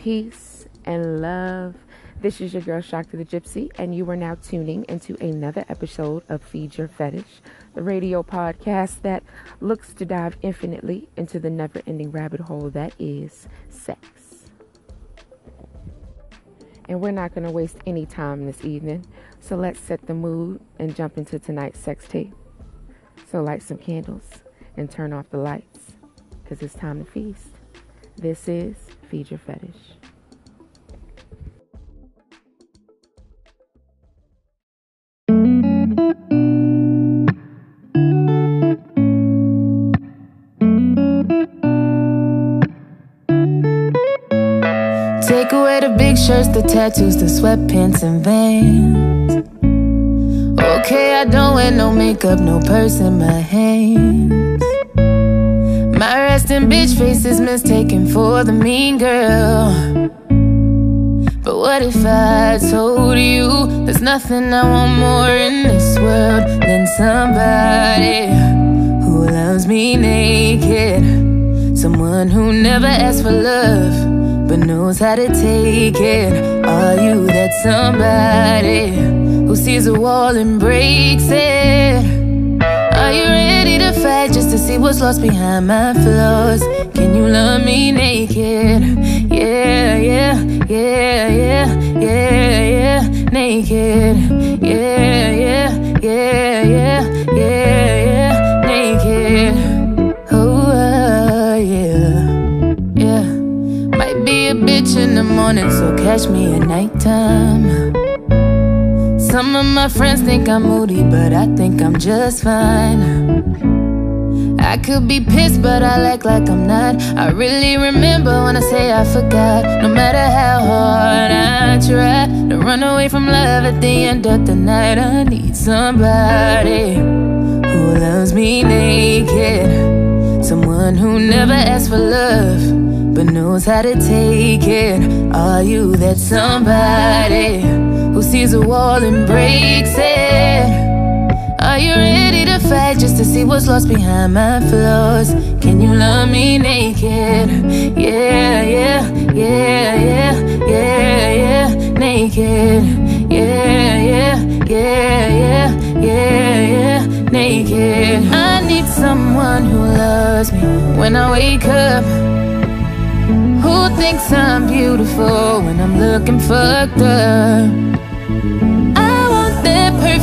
peace, and love. This is your girl Shakti the Gypsy, and you are now tuning into another episode of Feed Your Fetish, the radio podcast that looks to dive infinitely into the never ending rabbit hole that is sex. And we're not going to waste any time this evening, so let's set the mood and jump into tonight's sex tape. So light some candles and turn off the lights, because it's time to feast. This is Feed Your Fetish. Take away the big shirts, the tattoos, the sweatpants and veins. Okay, I don't wear no makeup, no purse in my hands. Resting bitch face is mistaken for the mean girl. But what if I told you there's nothing I want more in this world than somebody who loves me naked? Someone who never asks for love but knows how to take it. Are you that somebody who sees a wall and breaks it? Are you ready to fight just to see what's lost behind my flaws? Can you love me naked? Yeah, yeah, yeah, yeah, yeah, yeah, naked. Yeah, yeah, yeah, yeah, yeah, yeah, naked. Oh, uh, yeah, yeah. Might be a bitch in the morning, so catch me at nighttime. Some of my friends think I'm moody, but I think I'm just fine. I could be pissed, but I act like I'm not. I really remember when I say I forgot. No matter how hard I try to run away from love at the end of the night, I need somebody who loves me naked. Someone who never asks for love, but knows how to take it. Are you that somebody who sees a wall and breaks it? Are you ready to fight just to see what's lost behind my flaws? Can you love me naked? Yeah, yeah, yeah, yeah, yeah, yeah, naked. Yeah, yeah, yeah, yeah, yeah, yeah, naked. I need someone who loves me when I wake up. Who thinks I'm beautiful when I'm looking fucked up?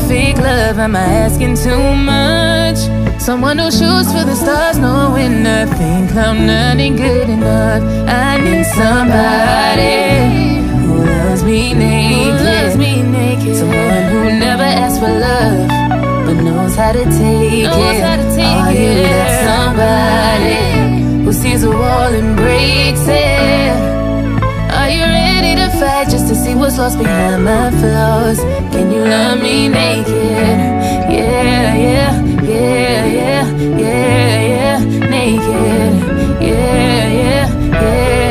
I want that perfect love. Am I asking too much? Someone who shoots for the stars, knowing nothing, clown nothing good enough. I need somebody who loves me naked. Loves me naked. Someone who never asks for love, but knows how to take Knows it. how to take Are you that somebody who sees a wall and breaks it? Fight just to see what's lost behind my flaws? Can you love me naked? Yeah, yeah, yeah, yeah, yeah, yeah, naked. Yeah, yeah, yeah, yeah,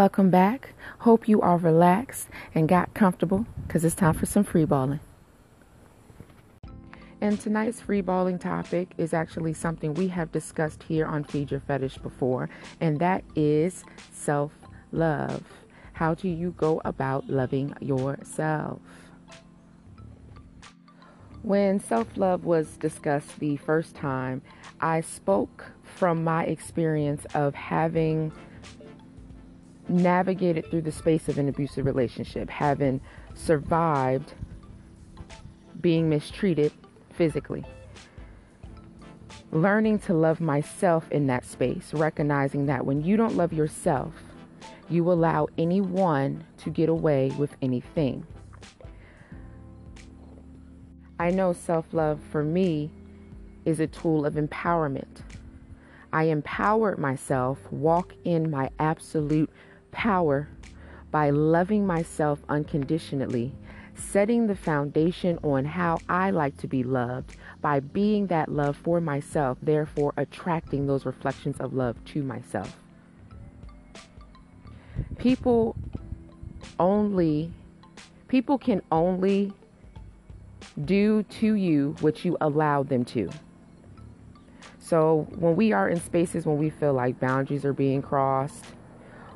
Welcome back. Hope you are relaxed and got comfortable because it's time for some free balling. And tonight's free balling topic is actually something we have discussed here on Feed Your Fetish before, and that is self love. How do you go about loving yourself? When self love was discussed the first time, I spoke from my experience of having navigated through the space of an abusive relationship, having survived being mistreated physically. Learning to love myself in that space, recognizing that when you don't love yourself, you allow anyone to get away with anything. I know self love for me is a tool of empowerment. I empowered myself, walk in my absolute power by loving myself unconditionally, setting the foundation on how I like to be loved by being that love for myself, therefore attracting those reflections of love to myself. People only, people can only do to you what you allow them to. So when we are in spaces when we feel like boundaries are being crossed,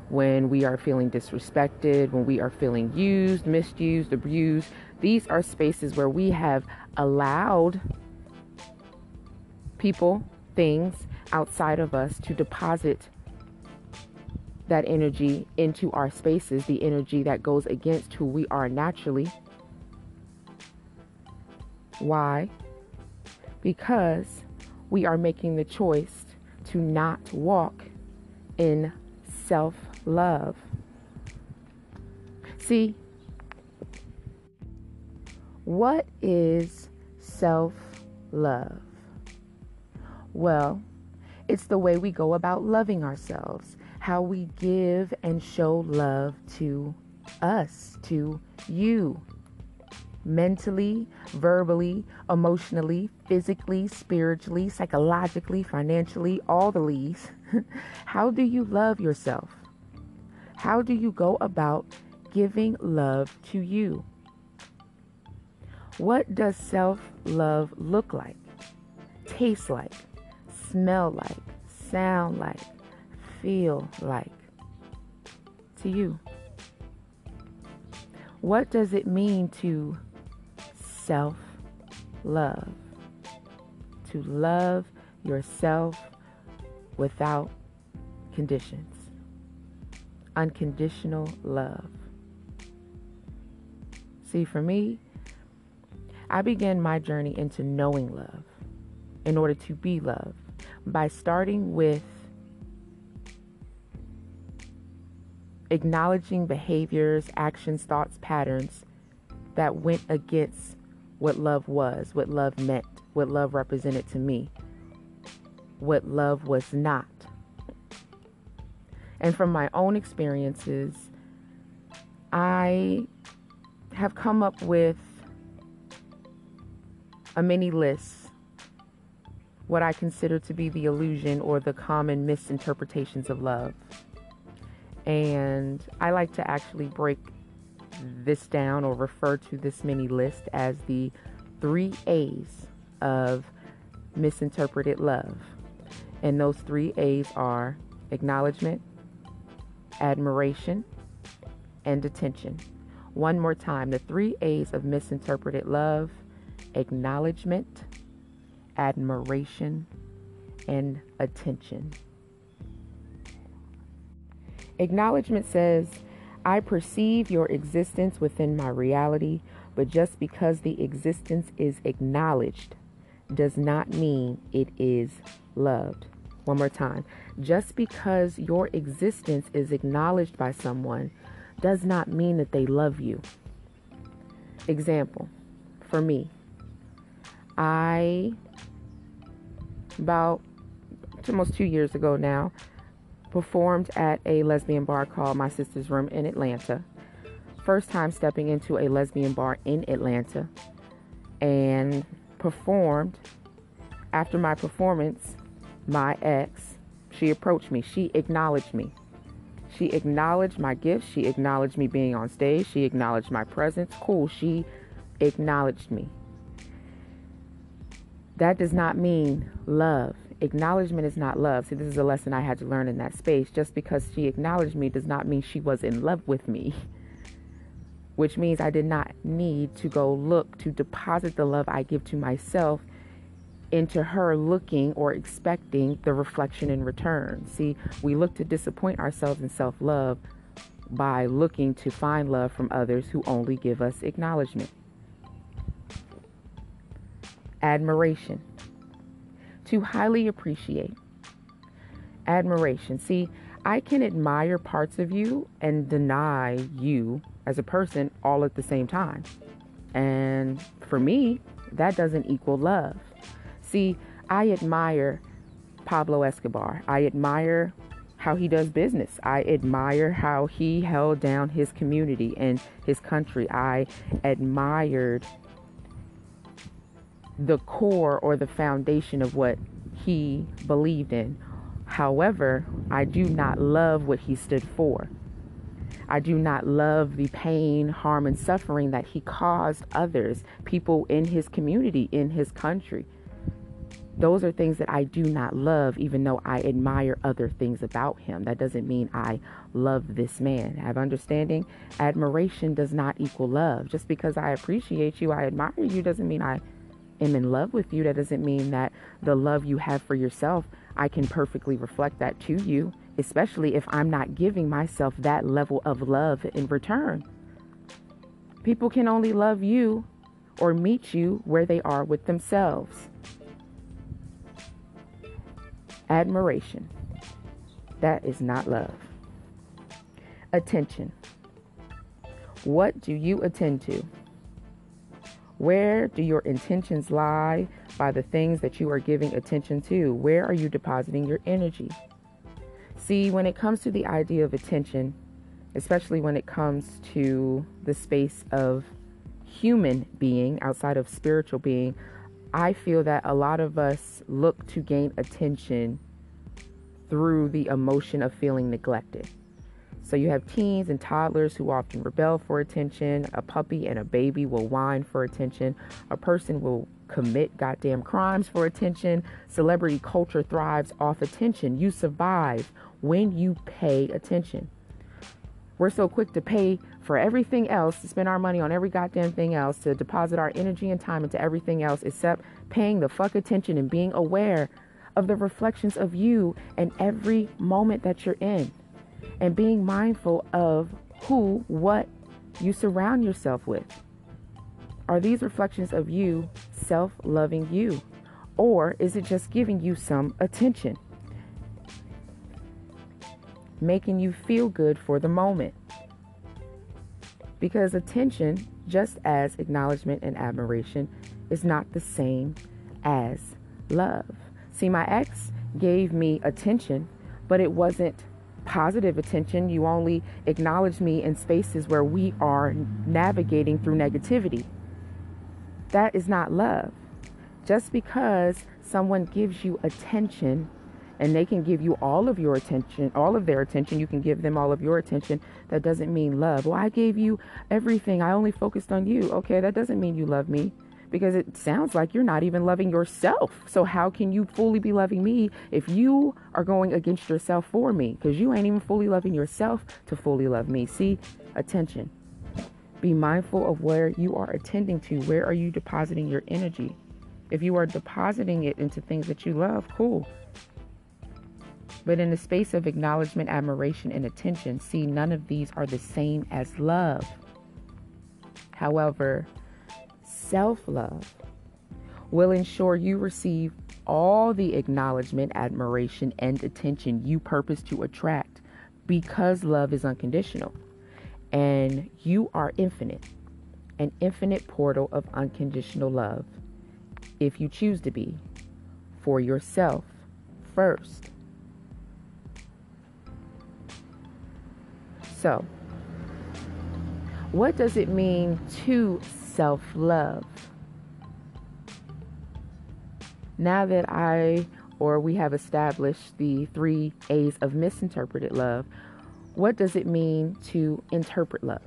when we are feeling disrespected, when we are feeling used, misused, abused, these are spaces where we have allowed people, things outside of us to deposit that energy into our spaces, the energy that goes against who we are naturally. Why? Because we are making the choice to not walk in self love. See, what is self love? Well, it's the way we go about loving ourselves, how we give and show love to us, to you. Mentally, verbally, emotionally, physically, spiritually, psychologically, financially, all the leads. how do you love yourself? How do you go about giving love to you? What does self love look like, taste like? smell like, sound like, feel like to you? What does it mean to self love? To love yourself without conditions. Unconditional love. See, for me, I began my journey into knowing love in order to be loved by starting with acknowledging behaviors, actions, thoughts, patterns that went against what love was, what love meant, what love represented to me, what love was not. And from my own experiences, I have come up with a mini list what I consider to be the illusion or the common misinterpretations of love. And I like to actually break this down or refer to this mini list as the three A's of misinterpreted love. And those three A's are acknowledgement, admiration, and attention. One more time the three A's of misinterpreted love acknowledgement, admiration, and attention. Acknowledgement says, I perceive your existence within my reality, but just because the existence is acknowledged does not mean it is loved. One more time. Just because your existence is acknowledged by someone does not mean that they love you. Example for me, I about almost two years ago now, performed at a lesbian bar called My Sister's Room in Atlanta. First time stepping into a lesbian bar in Atlanta and performed. After my performance, my ex, she approached me. She acknowledged me. She acknowledged my gifts. She acknowledged me being on stage. She acknowledged my presence. Cool. She acknowledged me. That does not mean love. Acknowledgement is not love. See, this is a lesson I had to learn in that space. Just because she acknowledged me does not mean she was in love with me. Which means I did not need to go look to deposit the love I give to myself into her looking or expecting the reflection in return. See, we look to disappoint ourselves in self love by looking to find love from others who only give us acknowledgement admiration, to highly appreciate. Admiration. See, I can admire parts of you and deny you as a person all at the same time. And for me, that doesn't equal love. See, I admire Pablo Escobar. I admire how he does business. I admire how he held down his community and his country. I admired the core or the foundation of what he believed in. However, I do not love what he stood for. I do not love the pain, harm, and suffering that he caused others, people in his community, in his country. Those are things that I do not love, even though I admire other things about him. That doesn't mean I love this man. Have understanding? Admiration does not equal love. Just because I appreciate you, I admire you, doesn't mean I am in love with you. That doesn't mean that the love you have for yourself, I can perfectly reflect that to you especially if I'm not giving myself that level of love in return. People can only love you or meet you where they are with themselves. Admiration. That is not love. Attention. What do you attend to? Where do your intentions lie by the things that you are giving attention to? Where are you depositing your energy? See, when it comes to the idea of attention, especially when it comes to the space of human being outside of spiritual being, I feel that a lot of us look to gain attention through the emotion of feeling neglected. So you have teens and toddlers who often rebel for attention. A puppy and a baby will whine for attention. A person will commit goddamn crimes for attention. Celebrity culture thrives off attention. You survive when you pay attention. We're so quick to pay for everything else, to spend our money on every goddamn thing else, to deposit our energy and time into everything else except paying the fuck attention and being aware of the reflections of you and every moment that you're in. And being mindful of who, what you surround yourself with. Are these reflections of you self loving you? Or is it just giving you some attention? making you feel good for the moment. Because attention, just as acknowledgement and admiration, is not the same as love. See, my ex gave me attention, but it wasn't positive attention. You only acknowledge me in spaces where we are navigating through negativity. That is not love. Just because someone gives you attention and they can give you all of your attention, all of their attention. You can give them all of your attention. That doesn't mean love. Well, I gave you everything. I only focused on you. Okay, that doesn't mean you love me because it sounds like you're not even loving yourself. So, how can you fully be loving me if you are going against yourself for me? Because you ain't even fully loving yourself to fully love me. See, attention. Be mindful of where you are attending to. Where are you depositing your energy? If you are depositing it into things that you love, cool. But in the space of acknowledgement, admiration, and attention, see, none of these are the same as love. However, self love will ensure you receive all the acknowledgement, admiration, and attention you purpose to attract because love is unconditional and you are infinite, an infinite portal of unconditional love if you choose to be for yourself first So, what does it mean to self love? Now that I or we have established the three A's of misinterpreted love, what does it mean to interpret love?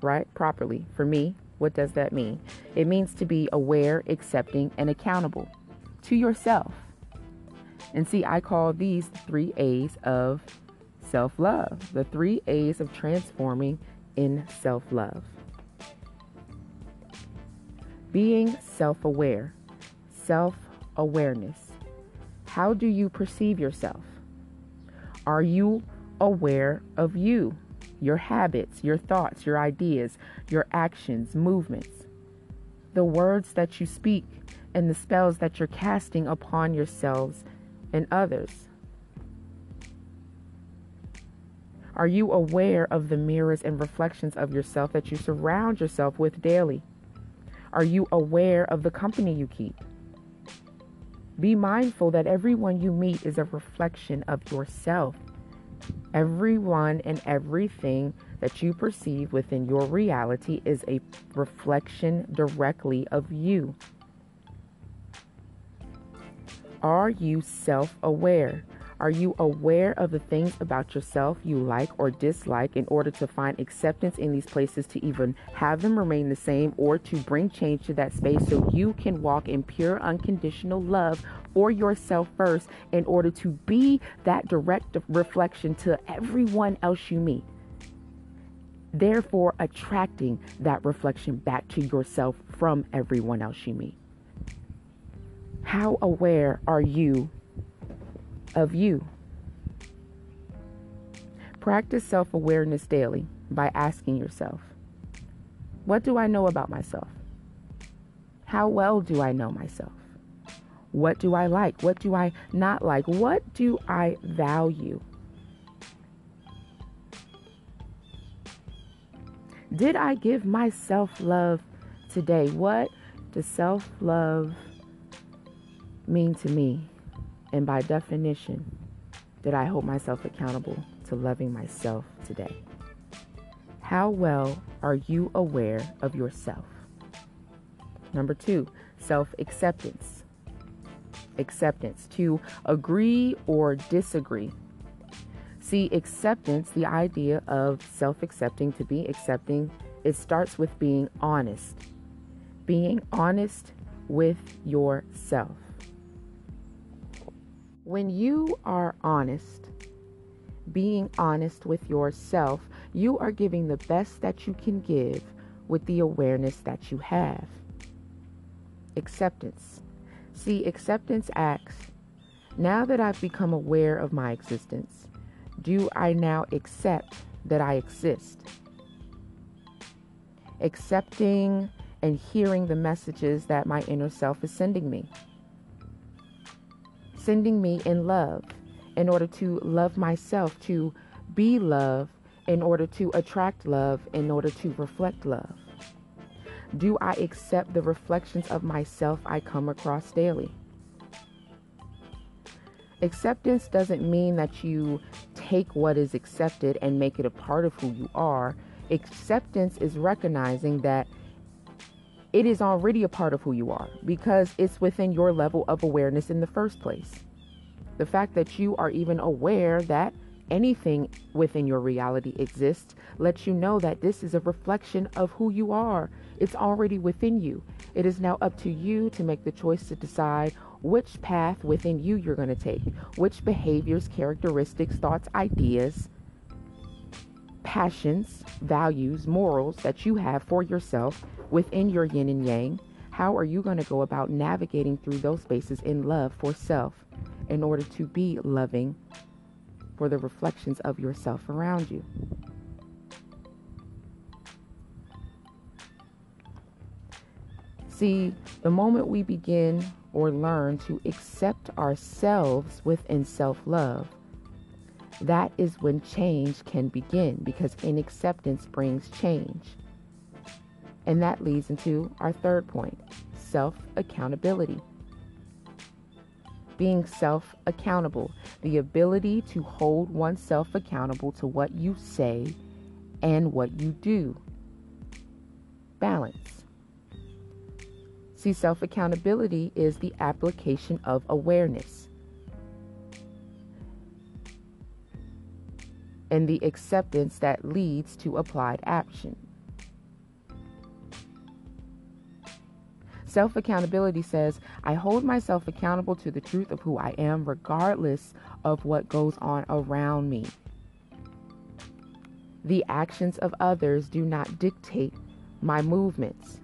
Right? Properly. For me, what does that mean? It means to be aware, accepting, and accountable to yourself. And see, I call these three A's of self love. The three A's of transforming in self love. Being self aware, self awareness. How do you perceive yourself? Are you aware of you, your habits, your thoughts, your ideas, your actions, movements, the words that you speak, and the spells that you're casting upon yourselves and others? Are you aware of the mirrors and reflections of yourself that you surround yourself with daily? Are you aware of the company you keep? Be mindful that everyone you meet is a reflection of yourself. Everyone and everything that you perceive within your reality is a reflection directly of you. Are you self aware? Are you aware of the things about yourself you like or dislike in order to find acceptance in these places to even have them remain the same or to bring change to that space so you can walk in pure unconditional love for yourself first in order to be that direct reflection to everyone else you meet? Therefore, attracting that reflection back to yourself from everyone else you meet. How aware are you of you. Practice self awareness daily by asking yourself, What do I know about myself? How well do I know myself? What do I like? What do I not like? What do I value? Did I give myself love today? What does self love mean to me? And by definition, did I hold myself accountable to loving myself today? How well are you aware of yourself? Number two, self acceptance. Acceptance, to agree or disagree. See, acceptance, the idea of self accepting, to be accepting, it starts with being honest. Being honest with yourself. When you are honest, being honest with yourself, you are giving the best that you can give with the awareness that you have. Acceptance. See, acceptance acts. Now that I've become aware of my existence, do I now accept that I exist? Accepting and hearing the messages that my inner self is sending me sending me in love in order to love myself, to be love, in order to attract love, in order to reflect love? Do I accept the reflections of myself I come across daily? Acceptance doesn't mean that you take what is accepted and make it a part of who you are. Acceptance is recognizing that it is already a part of who you are because it's within your level of awareness in the first place. The fact that you are even aware that anything within your reality exists lets you know that this is a reflection of who you are. It's already within you. It is now up to you to make the choice to decide which path within you you're going to take, which behaviors, characteristics, thoughts, ideas, passions, values, morals that you have for yourself within your yin and yang, how are you going to go about navigating through those spaces in love for self in order to be loving for the reflections of yourself around you? See, the moment we begin or learn to accept ourselves within self love, that is when change can begin because in acceptance brings change. And that leads into our third point self accountability. Being self accountable, the ability to hold oneself accountable to what you say and what you do. Balance. See, self accountability is the application of awareness and the acceptance that leads to applied action. Self accountability says, I hold myself accountable to the truth of who I am, regardless of what goes on around me. The actions of others do not dictate my movements.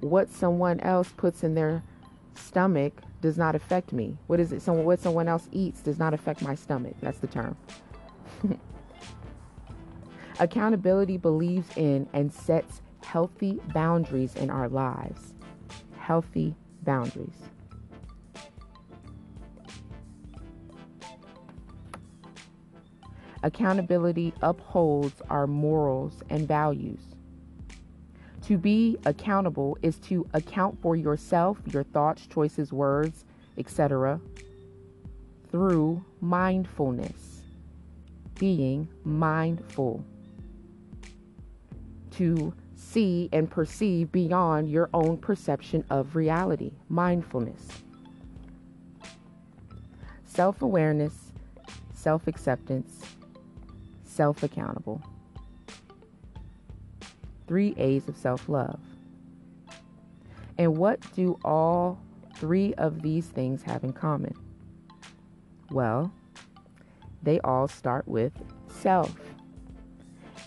What someone else puts in their stomach does not affect me. What is it? Someone what someone else eats does not affect my stomach. That's the term. Accountability believes in and sets healthy boundaries in our lives healthy boundaries. Accountability upholds our morals and values. To be accountable is to account for yourself, your thoughts, choices, words, etc., through mindfulness. being mindful to see and perceive beyond your own perception of reality. Mindfulness. Self awareness, self acceptance, self accountable. Three A's of self love. And what do all three of these things have in common? Well, they all start with self.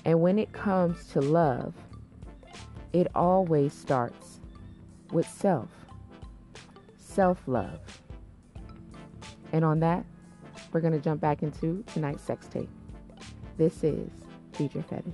And when it comes to love, it always starts with self. Self love. And on that, we're going to jump back into tonight's sex tape. This is Feed Your Fetish.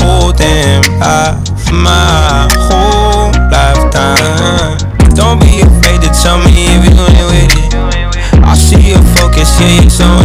yeah, you're so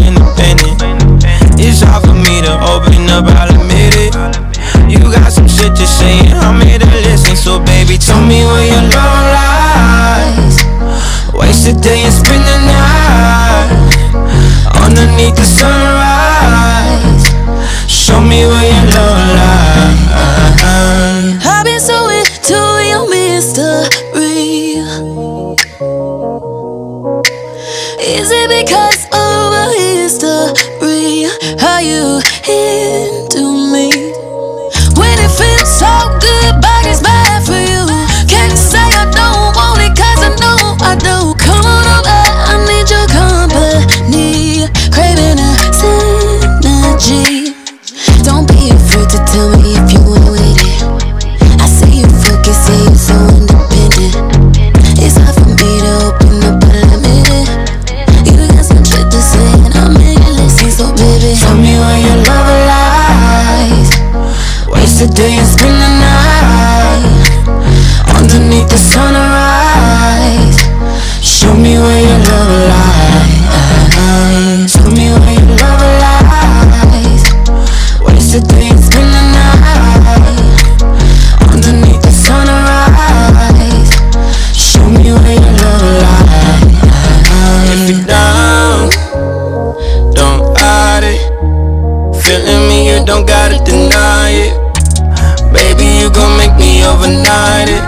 overnight it.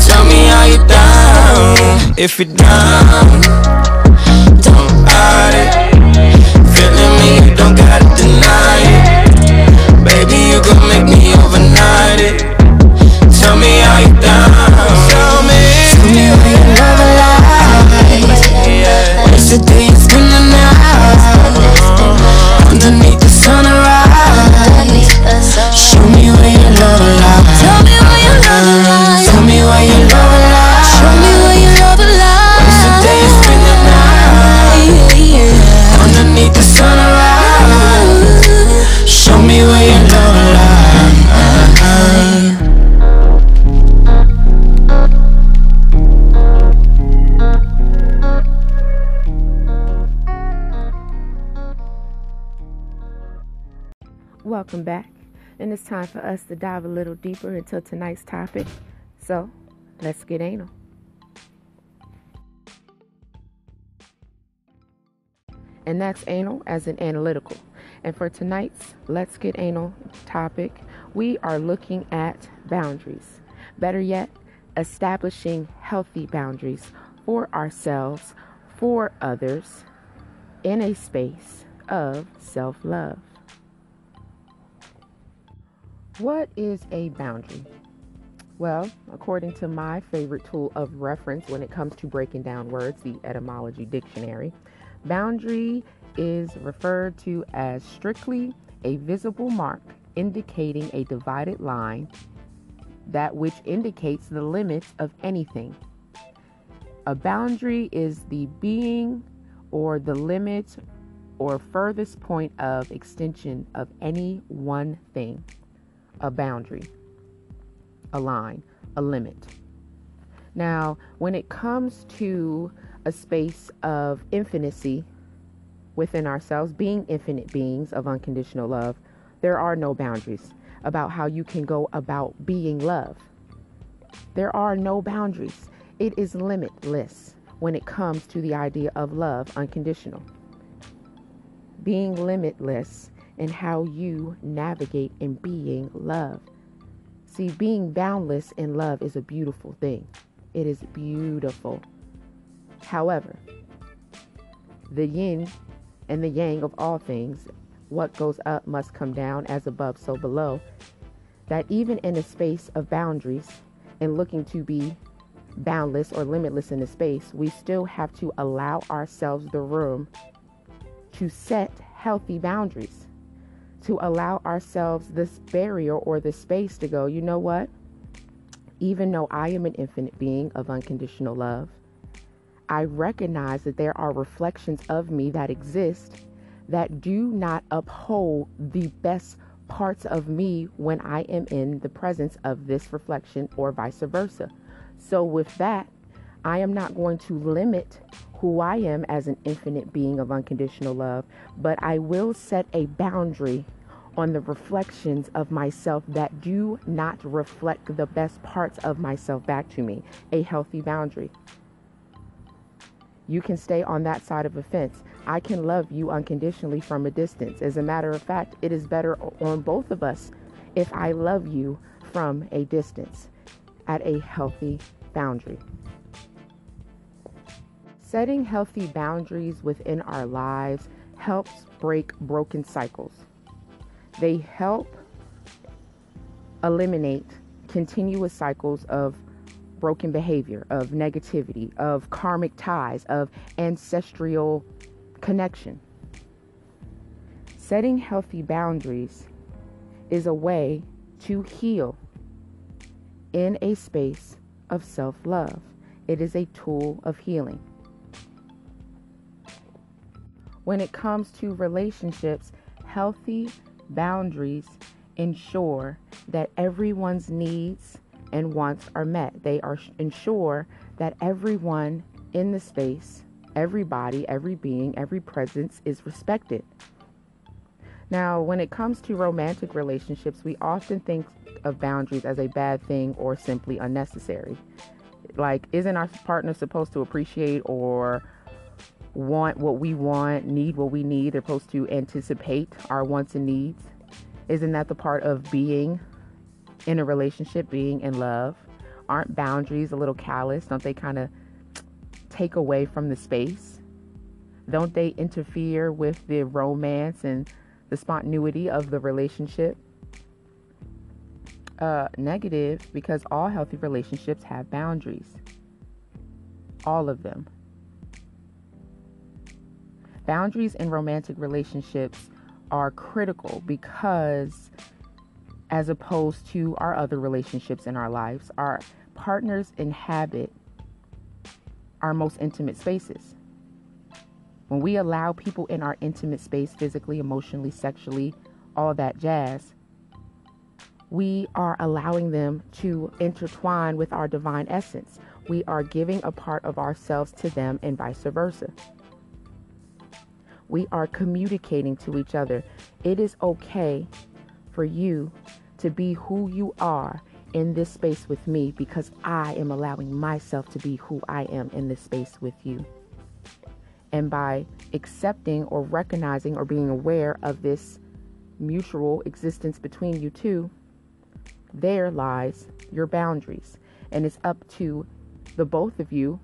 Tell me how you down. If you're down, Welcome back. And it's time for us to dive a little deeper into tonight's topic. So, let's get anal. And that's anal as in analytical. And for tonight's Let's Get Anal topic, we are looking at boundaries. Better yet, establishing healthy boundaries for ourselves, for others, in a space of self love. What is a boundary? Well, according to my favorite tool of reference when it comes to breaking down words, the etymology dictionary, boundary is referred to as strictly a visible mark indicating a divided line that which indicates the limits of anything. A boundary is the being or the limit or furthest point of extension of any one thing. A boundary, a line, a limit. Now, when it comes to a space of infinity within ourselves, being infinite beings of unconditional love, there are no boundaries about how you can go about being love. There are no boundaries. It is limitless when it comes to the idea of love unconditional. Being limitless in how you navigate in being love. See, being boundless in love is a beautiful thing. It is beautiful. However, the yin and the yang of all things, what goes up must come down, as above, so below, that even in a space of boundaries and looking to be boundless or limitless in the space, we still have to allow ourselves the room to set healthy boundaries, to allow ourselves this barrier or the space to go, you know what? Even though I am an infinite being of unconditional love, I recognize that there are reflections of me that exist that do not uphold the best parts of me when I am in the presence of this reflection or vice versa. So, with that, I am not going to limit who I am as an infinite being of unconditional love, but I will set a boundary on the reflections of myself that do not reflect the best parts of myself back to me. A healthy boundary. You can stay on that side of a fence. I can love you unconditionally from a distance. As a matter of fact, it is better on both of us if I love you from a distance at a healthy boundary. Setting healthy boundaries within our lives helps break broken cycles. They help eliminate continuous cycles of broken behavior, of negativity, of karmic ties, of ancestral connection. Setting healthy boundaries is a way to heal in a space of self love. It is a tool of healing. When it comes to relationships, healthy boundaries ensure that everyone's needs and wants are met. They are ensure that everyone in the space everybody, every being, every presence is respected. Now, when it comes to romantic relationships, we often think of boundaries as a bad thing or simply unnecessary. Like, isn't our partner supposed to appreciate or want what we want, need what we need? They're supposed to anticipate our wants and needs. Isn't that the part of being in a relationship, being in love? Aren't boundaries a little callous? Don't they kind of take away from the space? Don't they interfere with the romance and the spontaneity of the relationship? Uh, negative because all healthy relationships have boundaries. All of them. Boundaries in romantic relationships are critical because, as opposed to our other relationships in our lives, our partners inhabit our most intimate spaces. When we allow people in our intimate space, physically, emotionally, sexually, all that jazz, we are allowing them to intertwine with our divine essence. We are giving a part of ourselves to them and vice versa. We are communicating to each other. It is okay for you to be who you are in this space with me because I am allowing myself to be who I am in this space with you. And by accepting or recognizing or being aware of this mutual existence between you two, there lies your boundaries. And it's up to the both of you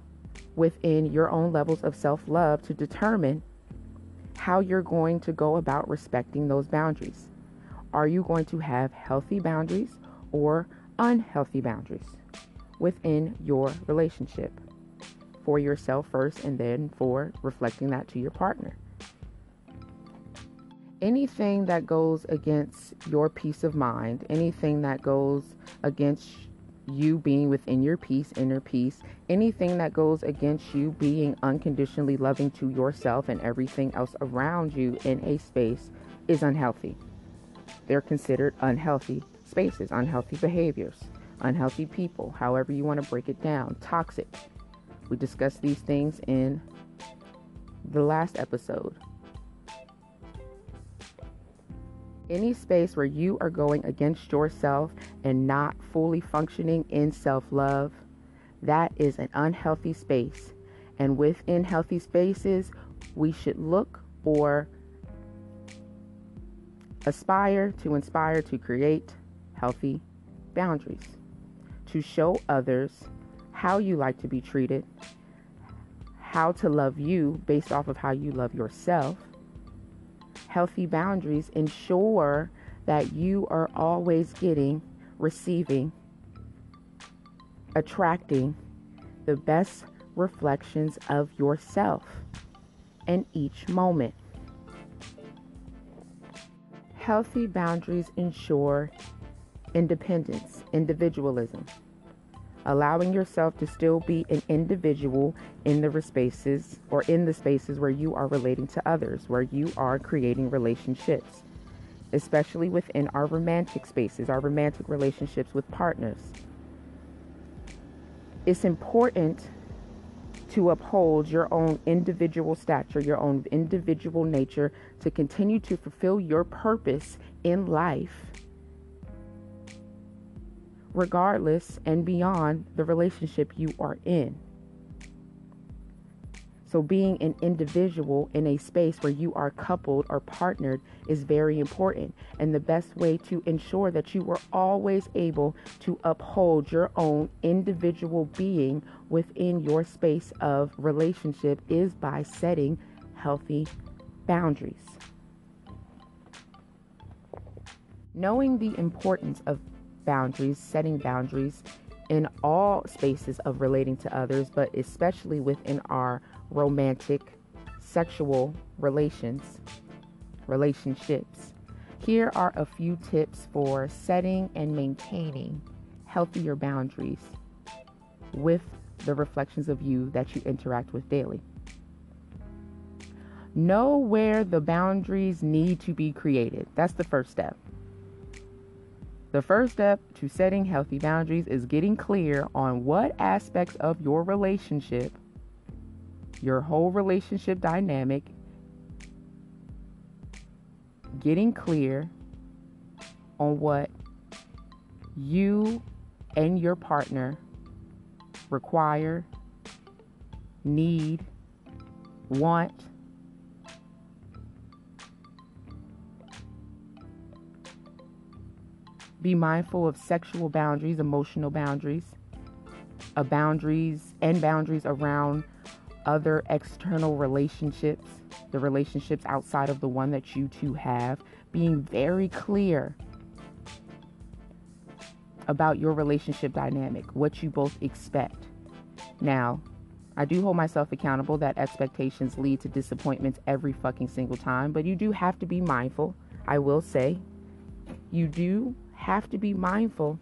within your own levels of self love to determine how you're going to go about respecting those boundaries. Are you going to have healthy boundaries or unhealthy boundaries within your relationship for yourself first and then for reflecting that to your partner. Anything that goes against your peace of mind, anything that goes against you being within your peace, inner peace. Anything that goes against you being unconditionally loving to yourself and everything else around you in a space is unhealthy. They're considered unhealthy spaces, unhealthy behaviors, unhealthy people, however you want to break it down, toxic. We discussed these things in the last episode. Any space where you are going against yourself and not fully functioning in self love, that is an unhealthy space. And within healthy spaces, we should look or aspire to inspire to create healthy boundaries, to show others how you like to be treated, how to love you based off of how you love yourself. Healthy boundaries ensure that you are always getting, receiving, attracting the best reflections of yourself in each moment. Healthy boundaries ensure independence, individualism, allowing yourself to still be an individual in the spaces or in the spaces where you are relating to others, where you are creating relationships, especially within our romantic spaces, our romantic relationships with partners. It's important to uphold your own individual stature, your own individual nature, to continue to fulfill your purpose in life regardless and beyond the relationship you are in. So, being an individual in a space where you are coupled or partnered is very important. And the best way to ensure that you are always able to uphold your own individual being within your space of relationship is by setting healthy boundaries. Knowing the importance of boundaries, setting boundaries in all spaces of relating to others, but especially within our romantic, sexual relations, relationships. Here are a few tips for setting and maintaining healthier boundaries with the reflections of you that you interact with daily. Know where the boundaries need to be created. That's the first step. The first step to setting healthy boundaries is getting clear on what aspects of your relationship, your whole relationship dynamic, getting clear on what you and your partner require, need, want, Be mindful of sexual boundaries, emotional boundaries, of boundaries and boundaries around other external relationships, the relationships outside of the one that you two have. Being very clear about your relationship dynamic, what you both expect. Now, I do hold myself accountable that expectations lead to disappointments every fucking single time, but you do have to be mindful. I will say, you do have to be mindful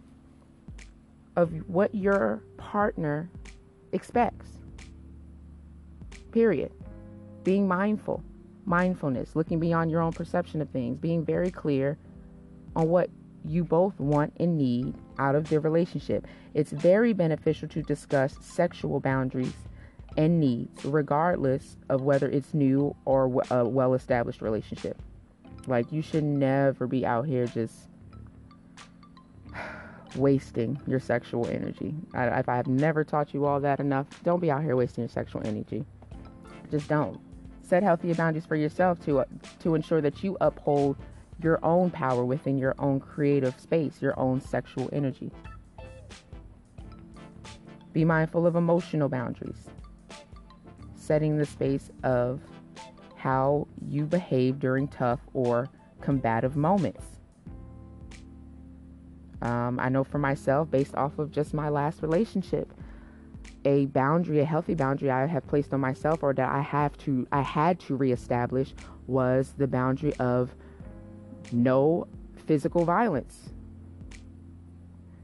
of what your partner expects. Period. Being mindful, mindfulness, looking beyond your own perception of things, being very clear on what you both want and need out of their relationship. It's very beneficial to discuss sexual boundaries and needs, regardless of whether it's new or a well established relationship. Like, you should never be out here just wasting your sexual energy. I, if I have never taught you all that enough, don't be out here wasting your sexual energy. Just don't. Set healthy boundaries for yourself to uh, to ensure that you uphold your own power within your own creative space, your own sexual energy. Be mindful of emotional boundaries. Setting the space of how you behave during tough or combative moments um, I know for myself, based off of just my last relationship, a boundary, a healthy boundary I have placed on myself, or that I have to, I had to reestablish, was the boundary of no physical violence.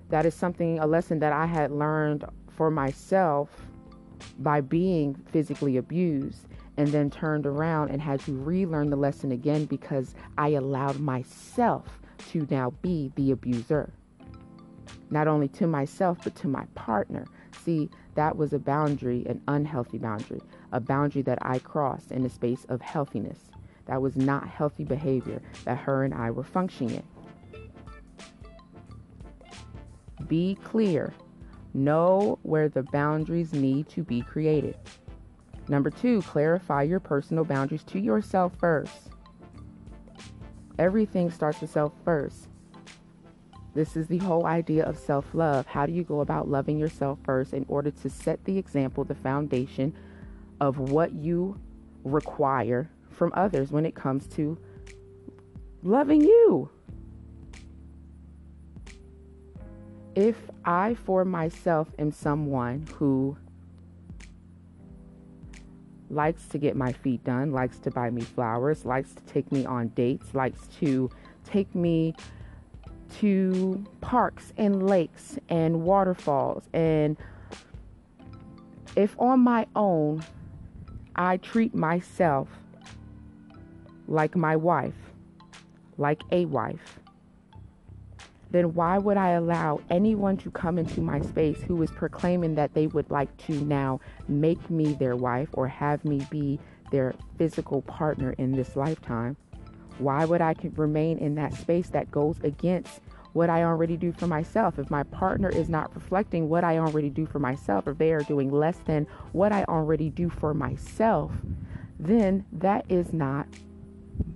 that is something, a lesson that I had learned for myself by being physically abused and then turned around and had to relearn the lesson again because I allowed myself to now be the abuser. Not only to myself, but to my partner. See, that was a boundary, an unhealthy boundary, a boundary that I crossed in the space of healthiness. That was not healthy behavior that her and I were functioning in. Be clear. Know where the boundaries need to be created. Number two, clarify your personal boundaries to yourself first. Everything starts with self first. This is the whole idea of self love. How do you go about loving yourself first in order to set the example, the foundation of what you require from others when it comes to loving you? If I, for myself, am someone who likes to get my feet done, likes to buy me flowers, likes to take me on dates, likes to take me to parks and lakes and waterfalls. And if on my own I treat myself like my wife, like a wife, then why would I allow anyone to come into my space who is proclaiming that they would like to now make me their wife or have me be their physical partner in this lifetime? Why would I remain in that space that goes against what I already do for myself? If my partner is not reflecting what I already do for myself, if they are doing less than what I already do for myself, then that is not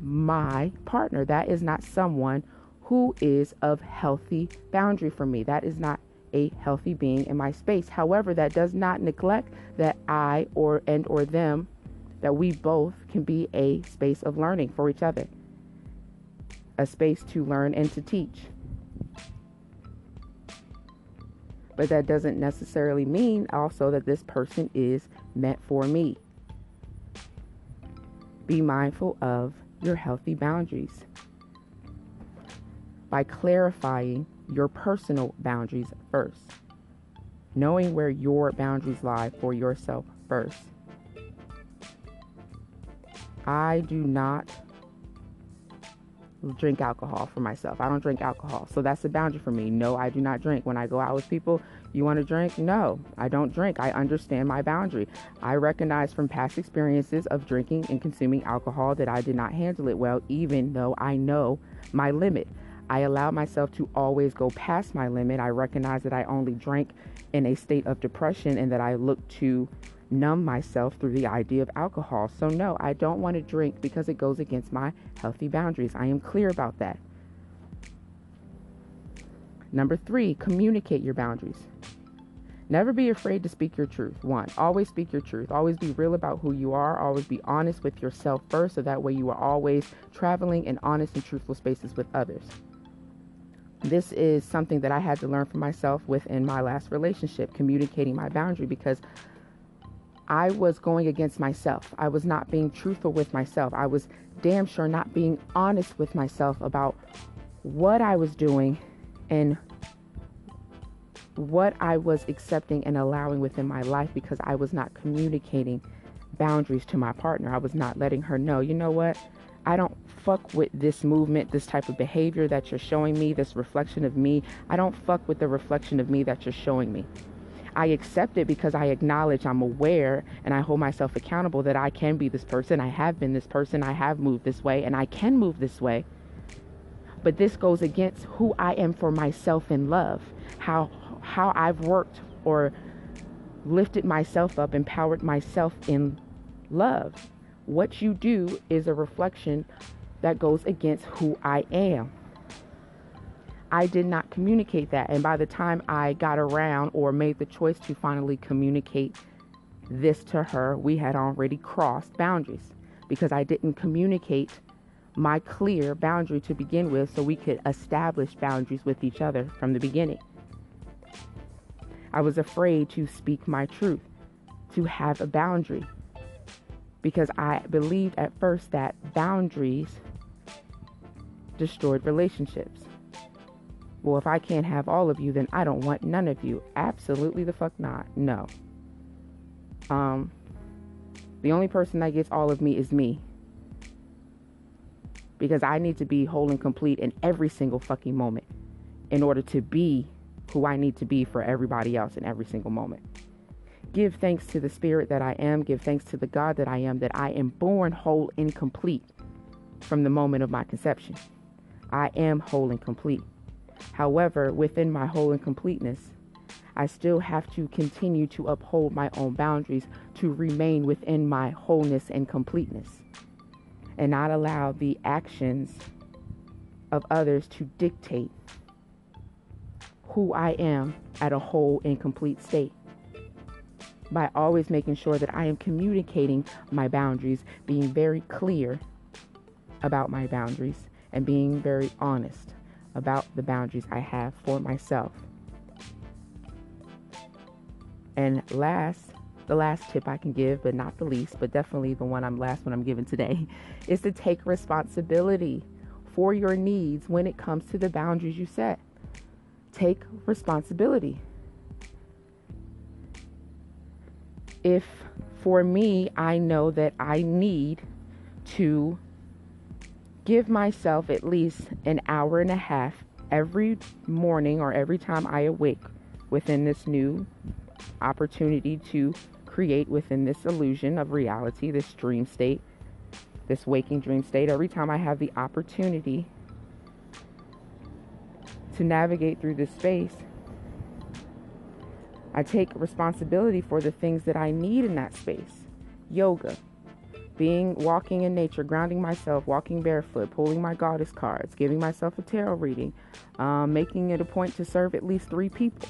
my partner. That is not someone who is of healthy boundary for me. That is not a healthy being in my space. However, that does not neglect that I or and or them that we both can be a space of learning for each other. A space to learn and to teach. But that doesn't necessarily mean also that this person is meant for me. Be mindful of your healthy boundaries by clarifying your personal boundaries first, knowing where your boundaries lie for yourself first. I do not drink alcohol for myself. I don't drink alcohol. So that's a boundary for me. No, I do not drink. When I go out with people, you want to drink? No, I don't drink. I understand my boundary. I recognize from past experiences of drinking and consuming alcohol that I did not handle it well, even though I know my limit. I allow myself to always go past my limit. I recognize that I only drank in a state of depression and that I look to numb myself through the idea of alcohol. So, no, I don't want to drink because it goes against my healthy boundaries. I am clear about that. Number three, communicate your boundaries. Never be afraid to speak your truth. One, always speak your truth. Always be real about who you are. Always be honest with yourself first, so that way you are always traveling in honest and truthful spaces with others this is something that I had to learn for myself within my last relationship, communicating my boundary because I was going against myself. I was not being truthful with myself. I was damn sure not being honest with myself about what I was doing and what I was accepting and allowing within my life because I was not communicating boundaries to my partner. I was not letting her know, you know what? I don't fuck with this movement, this type of behavior that you're showing me, this reflection of me. I don't fuck with the reflection of me that you're showing me. I accept it because I acknowledge I'm aware and I hold myself accountable that I can be this person. I have been this person. I have moved this way and I can move this way. But this goes against who I am for myself in love. How how I've worked or lifted myself up, empowered myself in love. What you do is a reflection that goes against who I am. I did not communicate that. And by the time I got around or made the choice to finally communicate this to her, we had already crossed boundaries because I didn't communicate my clear boundary to begin with so we could establish boundaries with each other from the beginning. I was afraid to speak my truth, to have a boundary, because I believed at first that boundaries destroyed relationships. Well, if I can't have all of you, then I don't want none of you. Absolutely the fuck not. No. Um, the only person that gets all of me is me. Because I need to be whole and complete in every single fucking moment in order to be who I need to be for everybody else in every single moment. Give thanks to the spirit that I am. Give thanks to the God that I am, that I am born whole and complete from the moment of my conception. I am whole and complete. However, within my whole and completeness, I still have to continue to uphold my own boundaries to remain within my wholeness and completeness and not allow the actions of others to dictate who I am at a whole and complete state. By always making sure that I am communicating my boundaries, being very clear about my boundaries, and being very honest about the boundaries I have for myself. And last, the last tip I can give, but not the least, but definitely the one I'm last one I'm giving today, is to take responsibility for your needs when it comes to the boundaries you set. Take responsibility. If for me, I know that I need to give myself at least an hour and a half every morning or every time I awake within this new opportunity to create within this illusion of reality, this dream state, this waking dream state. Every time I have the opportunity to navigate through this space, I take responsibility for the things that I need in that space. Yoga, being walking in nature, grounding myself, walking barefoot, pulling my goddess cards, giving myself a tarot reading, um, making it a point to serve at least three people.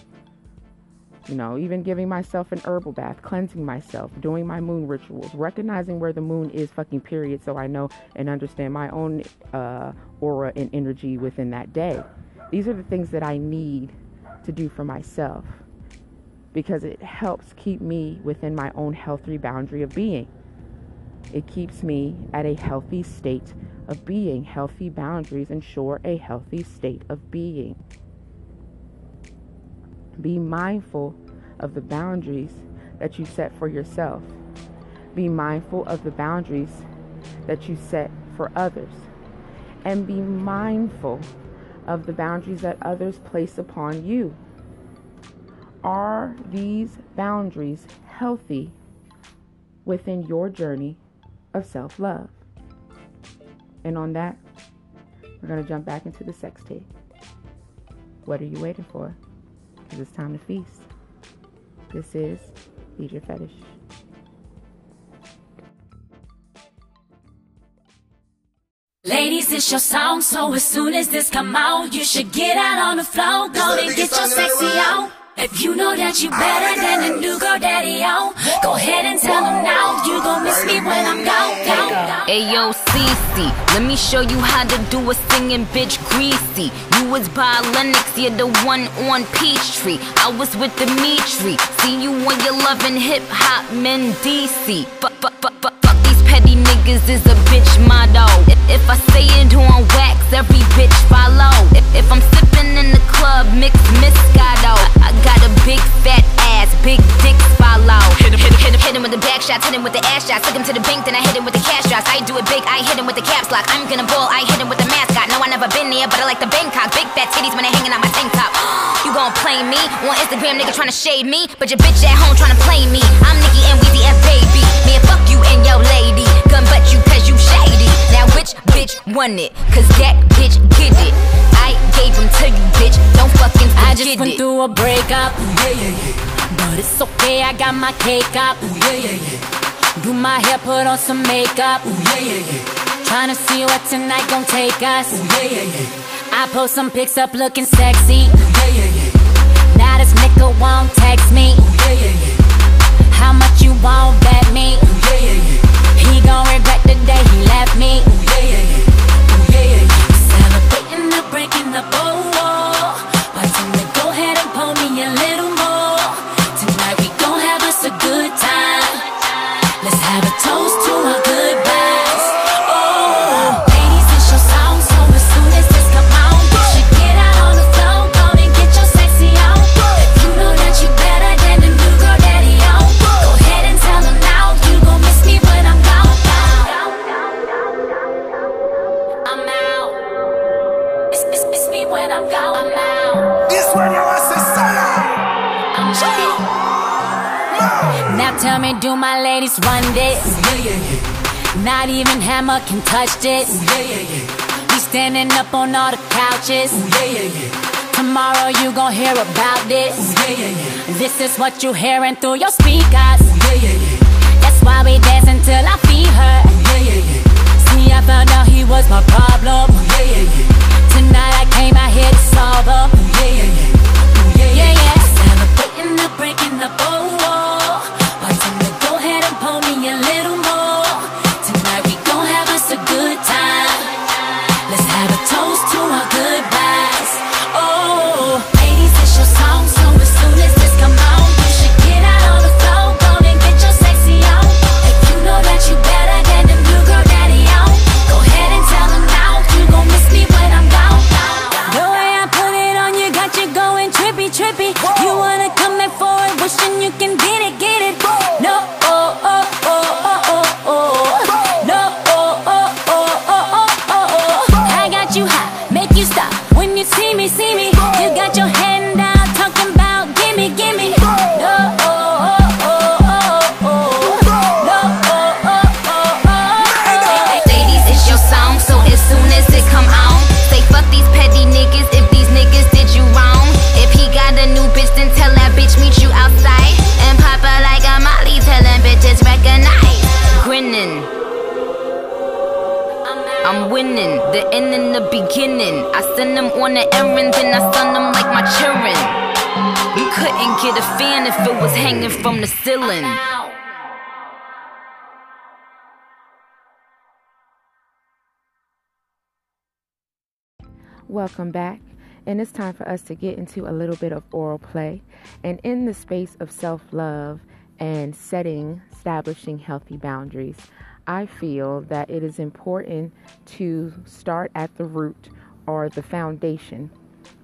You know, even giving myself an herbal bath, cleansing myself, doing my moon rituals, recognizing where the moon is fucking period so I know and understand my own uh, aura and energy within that day. These are the things that I need to do for myself because it helps keep me within my own healthy boundary of being. It keeps me at a healthy state of being. Healthy boundaries ensure a healthy state of being. Be mindful of the boundaries that you set for yourself. Be mindful of the boundaries that you set for others. And be mindful of the boundaries that others place upon you. Are these boundaries healthy within your journey of self love. And on that, we're going to jump back into the sex tape. What are you waiting for? Because it's time to feast. This is Feed Your Fetish. Ladies, it's your song, so as soon as this come out, you should get out on the floor, go and get your sexy out. If you know that you better than a new girl daddy on, go ahead and tell him now. You gon' miss me when I'm gone, gone, gone. Ayo, Cece, let me show you how to do a singing bitch greasy. You was by Lenox, you're the one on Peachtree. I was with Dimitri. See you when you're loving hip hop men DC. Fuck, fuck, fuck, fuck, niggas is a bitch motto. If, I say it on wax, every bitch follow. If, I'm sipping in the club, mix Moscato. I, got a big fat ass, big dick follow. Hit him, hit him, hit him, hit him with the back shots, hit him with the ass shots. Took him to the bank, then I hit him with the cash drops. I do it big, I hit him with the caps lock. I'm gonna ball, I hit him with the mascot. No, I never been there, but I like the Bangkok. Big fat titties when they hanging out my tank top. You gon' play me on Instagram, nigga tryna shade me, but your bitch at home tryna play me. I'm Nicki and Weezy F baby. Me and fuck you and your lady. Gun butt you cause you shady. Now which bitch won it? Cause that bitch get it. I gave him to you, bitch. Don't fucking forget I just went it. through a breakup. Yeah, yeah, yeah. But it's okay, I got my cake up. Ooh, yeah, yeah, yeah. Do my hair, put on some makeup. Ooh, yeah, yeah, yeah. Tryna see what tonight gon' take us. Ooh, yeah, yeah, yeah. I post some pics up looking sexy. Ooh, yeah, yeah, yeah. Now this nigga won't text me. Ooh, yeah, yeah, yeah. How much you won't bet me? Ooh, yeah, yeah, yeah. Gon' regret the day he left me. Touch this. Yeah, yeah, yeah. We standing up on all the couches. Yeah, yeah, yeah. Tomorrow you gon' hear about this. Yeah, yeah, yeah. This is what you hearing through your speakers. Yeah, yeah, yeah. That's why we dance until I feed her. Yeah, yeah, yeah. See, I found out he was my problem. Yeah, yeah, yeah. Tonight I came out here to solve them. Yeah, yeah, yeah. Yeah, on the errands and I stun them like my children. You couldn't get a fan if it was hanging from the ceiling. Welcome back. And it's time for us to get into a little bit of oral play. And in the space of self love and setting, establishing healthy boundaries, I feel that it is important to start at the root or the foundation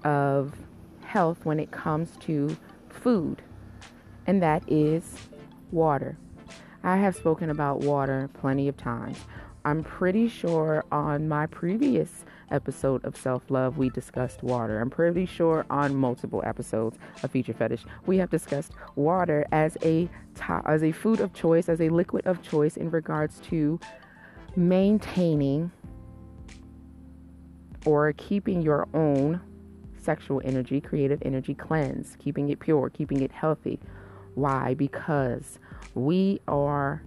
of health when it comes to food, and that is water. I have spoken about water plenty of times. I'm pretty sure on my previous episode of Self Love, we discussed water. I'm pretty sure on multiple episodes of Feed Your Fetish, we have discussed water as a as a food of choice, as a liquid of choice in regards to maintaining or keeping your own sexual energy, creative energy cleansed, keeping it pure, keeping it healthy. Why? Because we are,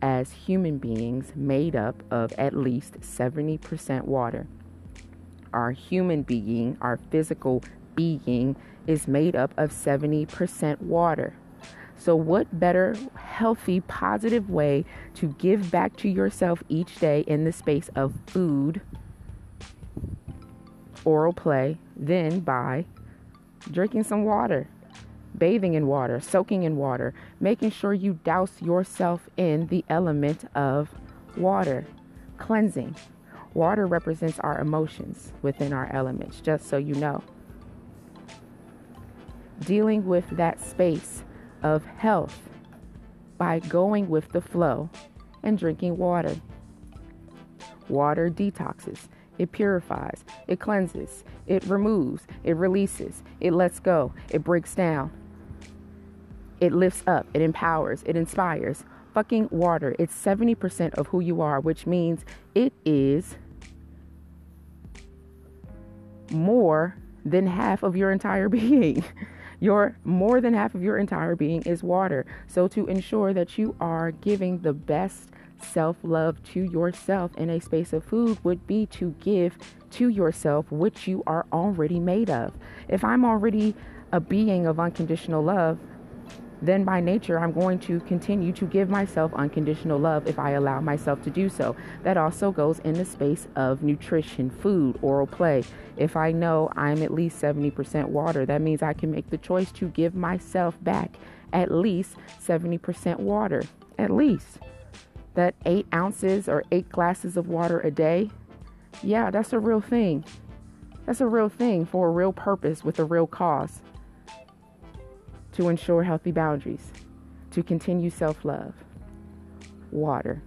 as human beings, made up of at least 70% water. Our human being, our physical being, is made up of 70% water. So, what better, healthy, positive way to give back to yourself each day in the space of food, oral play, then by drinking some water? bathing in water, soaking in water, making sure you douse yourself in the element of water, cleansing. Water represents our emotions within our elements, just so you know. Dealing with that space of health by going with the flow and drinking water. Water detoxes. It purifies, it cleanses, it removes, it releases, it lets go, it breaks down, it lifts up, it empowers, it inspires. Fucking water, it's 70% of who you are, which means it is more than half of your entire being. Your more than half of your entire being is water. So to ensure that you are giving the best self-love to yourself in a space of food would be to give to yourself what you are already made of. If I'm already a being of unconditional love, then by nature I'm going to continue to give myself unconditional love if I allow myself to do so. That also goes in the space of nutrition, food, oral play. If I know I'm at least 70% water, that means I can make the choice to give myself back at least 70% water. At least. That eight ounces or eight glasses of water a day, yeah, that's a real thing. That's a real thing for a real purpose with a real cause to ensure healthy boundaries, to continue self love. Water.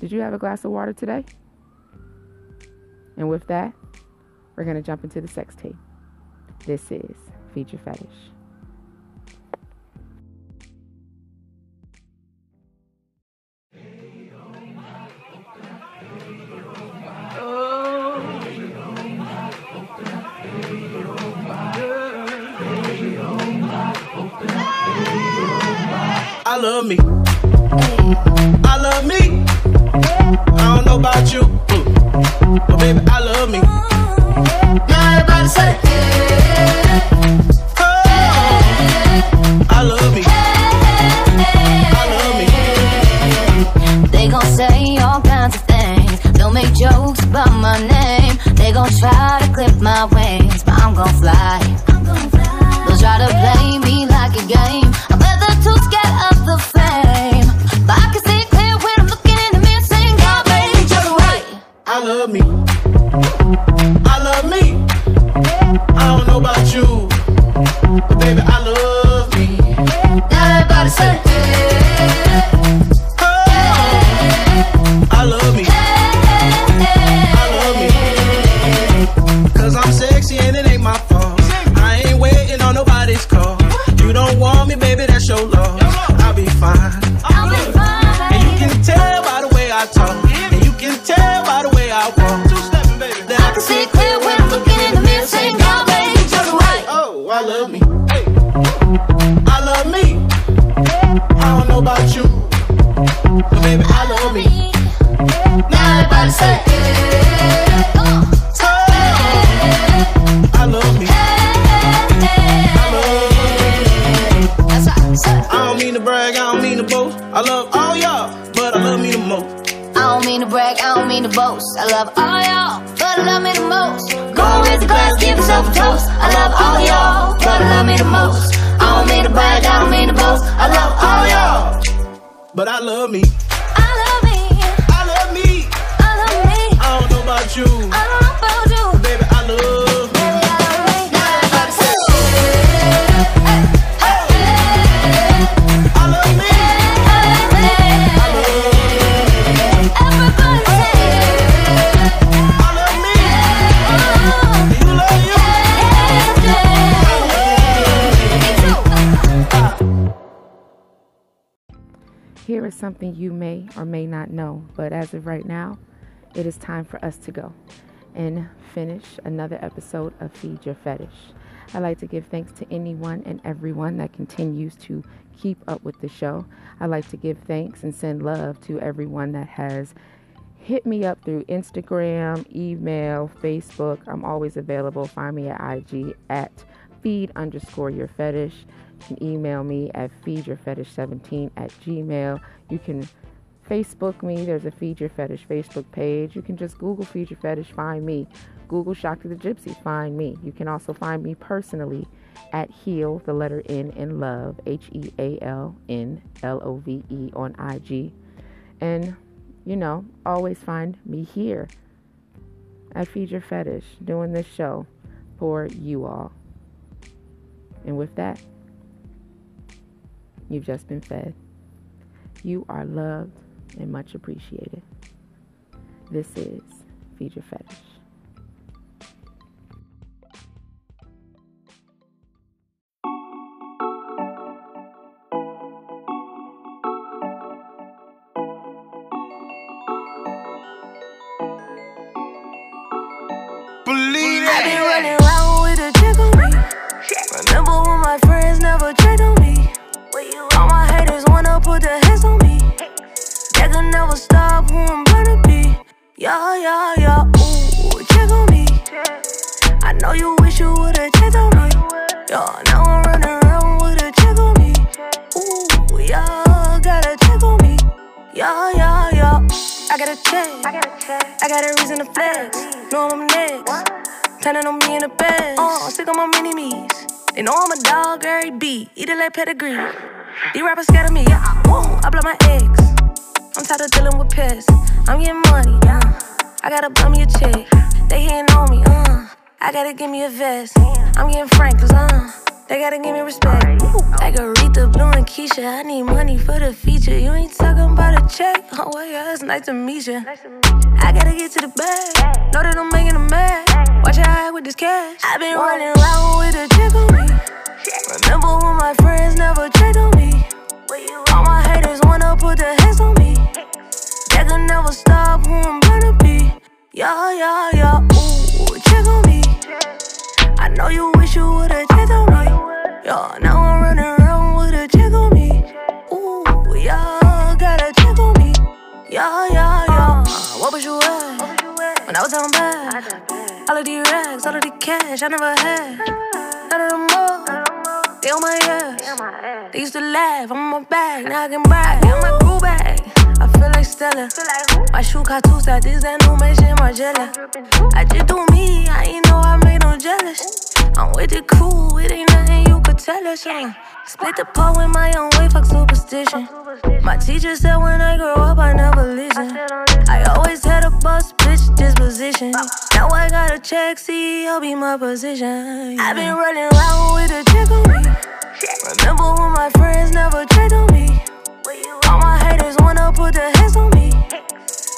Did you have a glass of water today? And with that, we're going to jump into the sex tape. This is Feed Your Fetish. I love me. I don't know about you. But baby, I love me. Now everybody say, but I love me. I love something you may or may not know, but as of right now, it is time for us to go and finish another episode of Feed Your Fetish. I'd like to give thanks to anyone and everyone that continues to keep up with the show. I'd like to give thanks and send love to everyone that has hit me up through Instagram, email, Facebook. I'm always available. Find me at IG at feed underscore your fetish. You can email me at feedyourfetish17 at gmail. You can Facebook me. There's a Feed Your Fetish Facebook page. You can just Google Feed Your Fetish, find me. Google Shakti the Gypsy, find me. You can also find me personally at Heal, the letter N in love, H E A L N L O V E on IG. And, you know, always find me here at Feed Your Fetish doing this show for you all. And with that, you've just been fed. You are loved and much appreciated. This is Feed Your Fetish. Pedigree. These rappers scared of me. Woo, I blow my eggs. I'm tired of dealing with pests. I'm getting money. Uh, I gotta blow me a check. They hating on me. Uh, I gotta give me a vest. I'm getting frank, cause uh, they gotta give me respect. Ooh, like Aretha, Blue, and Keisha. I need money for the feature. You ain't talking about a check. Oh, well, yeah, it's nice to meet you. I gotta get to the bag. Know that I'm making a mad. Watch how I act with this cash. i been running around with a chick on me. Remember when my friends never checked on me? All my haters wanna put their hands on me. They can never stop who I'm gonna be. Yeah, yeah, yeah. Ooh, check on me. I know you wish you would've checked on me. Yeah, now I'm running around with a check on me. Ooh, yeah, gotta check on me. Yeah, yeah. I was down bad. All of these racks, all of the cash I never had. None of them more. They on my ass. They used to laugh, I'm on my back. Now I can brag. They on my groove bag. I feel like Stella. My shoe got two sides, this that new Maison Margiela. I just do me, I ain't know I made no jealous. I'm with the crew, it ain't nothing you could tell us. Uh. Split the pot with my own way, fuck superstition. My teacher said when I grow up, I never listen. I always had a boss bitch disposition. Now I got a check, CEO be my position. I've been running around with a check on me. Remember when my friends never checked on me? All my haters wanna put their hands on me.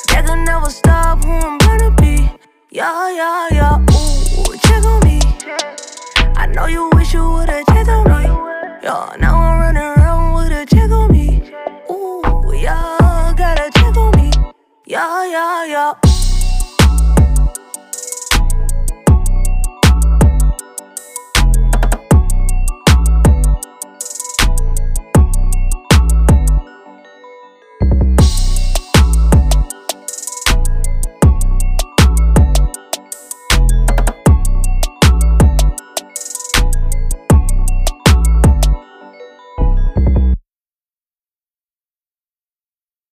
They can never stop who I'm gonna be. Yeah, yeah, yeah. Ooh, check on me. I know you wish you would've checked on me. Yeah, now I'm running around with a check on me. Ooh, yeah, got a check on me. Yeah, yeah, yeah.